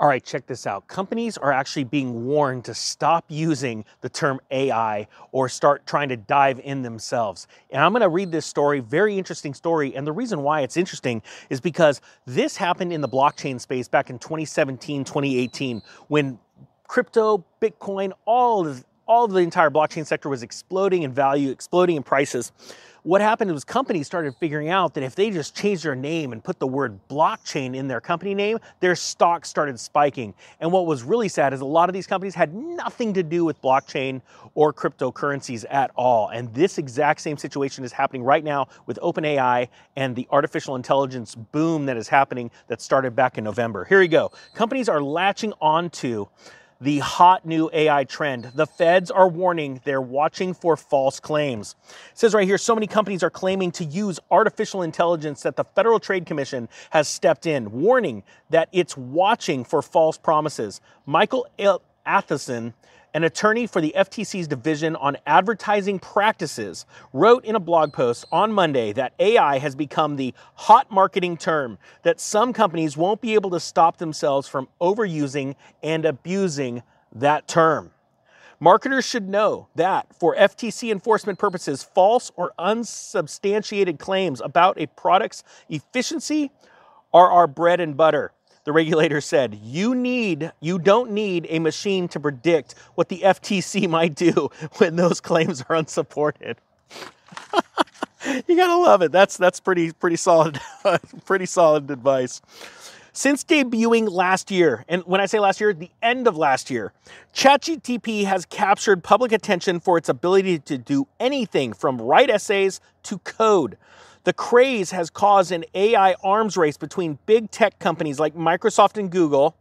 All right, check this out. Companies are actually being warned to stop using the term AI or start trying to dive in themselves. And I'm going to read this story, very interesting story. And the reason why it's interesting is because this happened in the blockchain space back in 2017, 2018, when crypto, Bitcoin, all of, all of the entire blockchain sector was exploding in value, exploding in prices what happened was companies started figuring out that if they just changed their name and put the word blockchain in their company name, their stock started spiking. And what was really sad is a lot of these companies had nothing to do with blockchain or cryptocurrencies at all. And this exact same situation is happening right now with OpenAI and the artificial intelligence boom that is happening that started back in November. Here we go. Companies are latching onto the hot new AI trend. The feds are warning they're watching for false claims. It says right here so many companies are claiming to use artificial intelligence that the Federal Trade Commission has stepped in, warning that it's watching for false promises. Michael Atleson an attorney for the FTC's Division on Advertising Practices, wrote in a blog post on Monday that AI has become the hot marketing term that some companies won't be able to stop themselves from overusing and abusing that term. Marketers should know that for FTC enforcement purposes, false or unsubstantiated claims about a product's efficiency are our bread and butter the regulator said, you need, you don't need a machine to predict what the FTC might do when those claims are unsupported. you gotta love it. That's that's pretty pretty solid, pretty solid advice. Since debuting last year, and when I say last year, the end of last year, ChatGTP has captured public attention for its ability to do anything from write essays to code. The craze has caused an AI arms race between big tech companies like Microsoft and Google.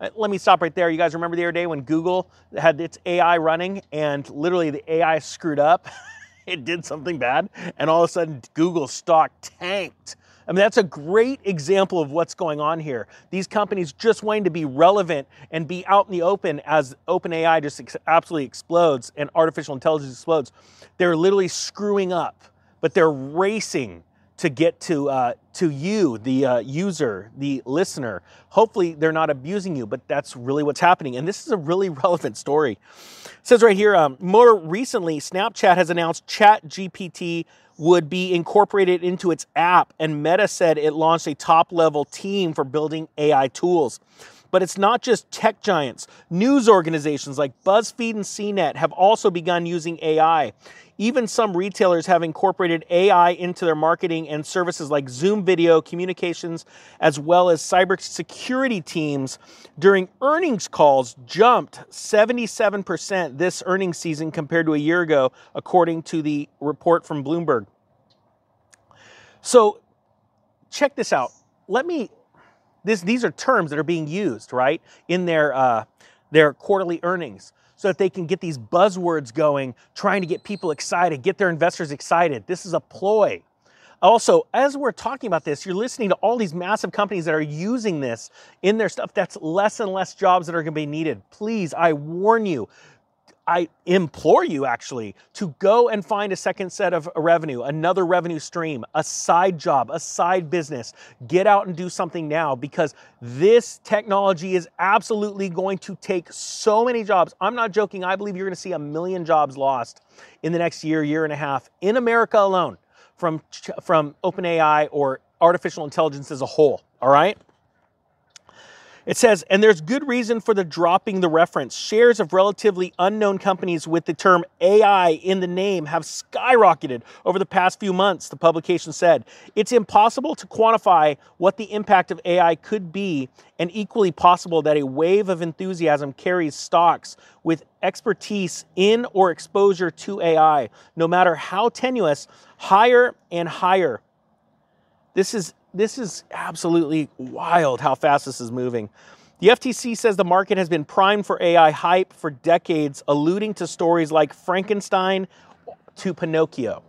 Uh, let me stop right there. You guys remember the other day when Google had its AI running and literally the AI screwed up? it did something bad, and all of a sudden Google stock tanked. I mean, that's a great example of what's going on here. These companies just wanting to be relevant and be out in the open as OpenAI just ex- absolutely explodes and artificial intelligence explodes. They're literally screwing up, but they're racing to get to uh, to you, the uh, user, the listener. Hopefully, they're not abusing you, but that's really what's happening. And this is a really relevant story. It says right here. Um, more recently, Snapchat has announced Chat GPT would be incorporated into its app, and Meta said it launched a top level team for building AI tools. But it's not just tech giants. News organizations like BuzzFeed and CNET have also begun using AI. Even some retailers have incorporated AI into their marketing and services like Zoom video communications, as well as cybersecurity teams during earnings calls jumped 77% this earnings season compared to a year ago, according to the report from Bloomberg. So, check this out. Let me. This, these are terms that are being used, right, in their uh, their quarterly earnings so that they can get these buzzwords going, trying to get people excited, get their investors excited. This is a ploy. Also, as we're talking about this, you're listening to all these massive companies that are using this in their stuff. That's less and less jobs that are going to be needed. Please, I warn you, I implore you actually to go and find a second set of revenue, another revenue stream, a side job, a side business. Get out and do something now because this technology is absolutely going to take so many jobs. I'm not joking. I believe you're going to see a million jobs lost in the next year, year and a half in America alone from from OpenAI or artificial intelligence as a whole, all right? It says, and there's good reason for the dropping the reference. Shares of relatively unknown companies with the term AI in the name have skyrocketed over the past few months, the publication said. It's impossible to quantify what the impact of AI could be, and equally possible that a wave of enthusiasm carries stocks with expertise in or exposure to AI, no matter how tenuous, higher and higher. This is this is absolutely wild how fast this is moving. The FTC says the market has been primed for AI hype for decades, alluding to stories like Frankenstein to Pinocchio.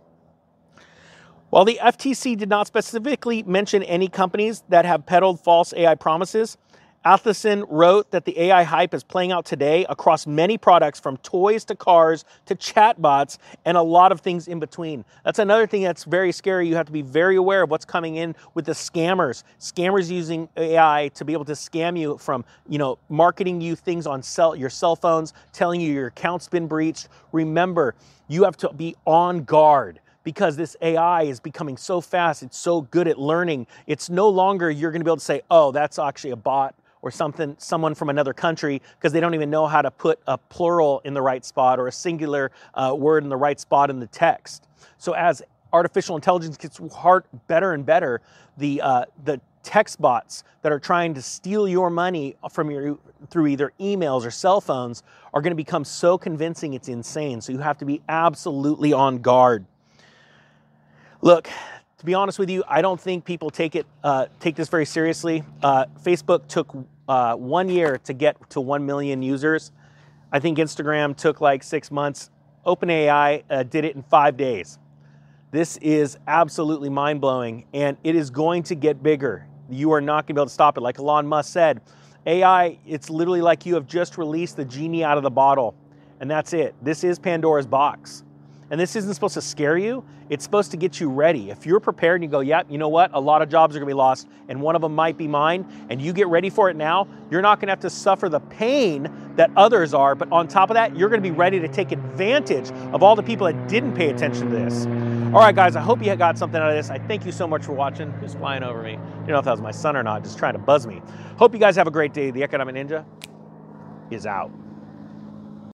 While the FTC did not specifically mention any companies that have peddled false AI promises, Atleson wrote that the AI hype is playing out today across many products from toys to cars to chatbots and a lot of things in between. That's another thing that's very scary. You have to be very aware of what's coming in with the scammers. Scammers using AI to be able to scam you from, you know, marketing you things on cell, your cell phones, telling you your account's been breached. Remember, you have to be on guard because this AI is becoming so fast, it's so good at learning. It's no longer you're going to be able to say, "Oh, that's actually a bot or something someone from another country because they don't even know how to put a plural in the right spot or a singular uh, word in the right spot in the text. So as artificial intelligence gets hard, better and better, the uh, the text bots that are trying to steal your money from your through either emails or cell phones are going to become so convincing it's insane. So you have to be absolutely on guard. Look, to be honest with you, I don't think people take it uh, take this very seriously. Uh, Facebook took uh, one year to get to one million users. I think Instagram took like six months. OpenAI uh, did it in five days. This is absolutely mind blowing, and it is going to get bigger. You are not going to be able to stop it. Like Elon Musk said, AI, it's literally like you have just released the genie out of the bottle, and that's it. This is Pandora's box. And this isn't supposed to scare you, it's supposed to get you ready. If you're prepared and you go, yep, yeah, you know what, a lot of jobs are gonna be lost, and one of them might be mine, and you get ready for it now, you're not gonna have to suffer the pain that others are, but on top of that, you're gonna be ready to take advantage of all the people that didn't pay attention to this. All right, guys, I hope you got something out of this. I thank you so much for watching. Who's flying over me? You don't know if that was my son or not, just trying to buzz me. Hope you guys have a great day. The Economic Ninja is out.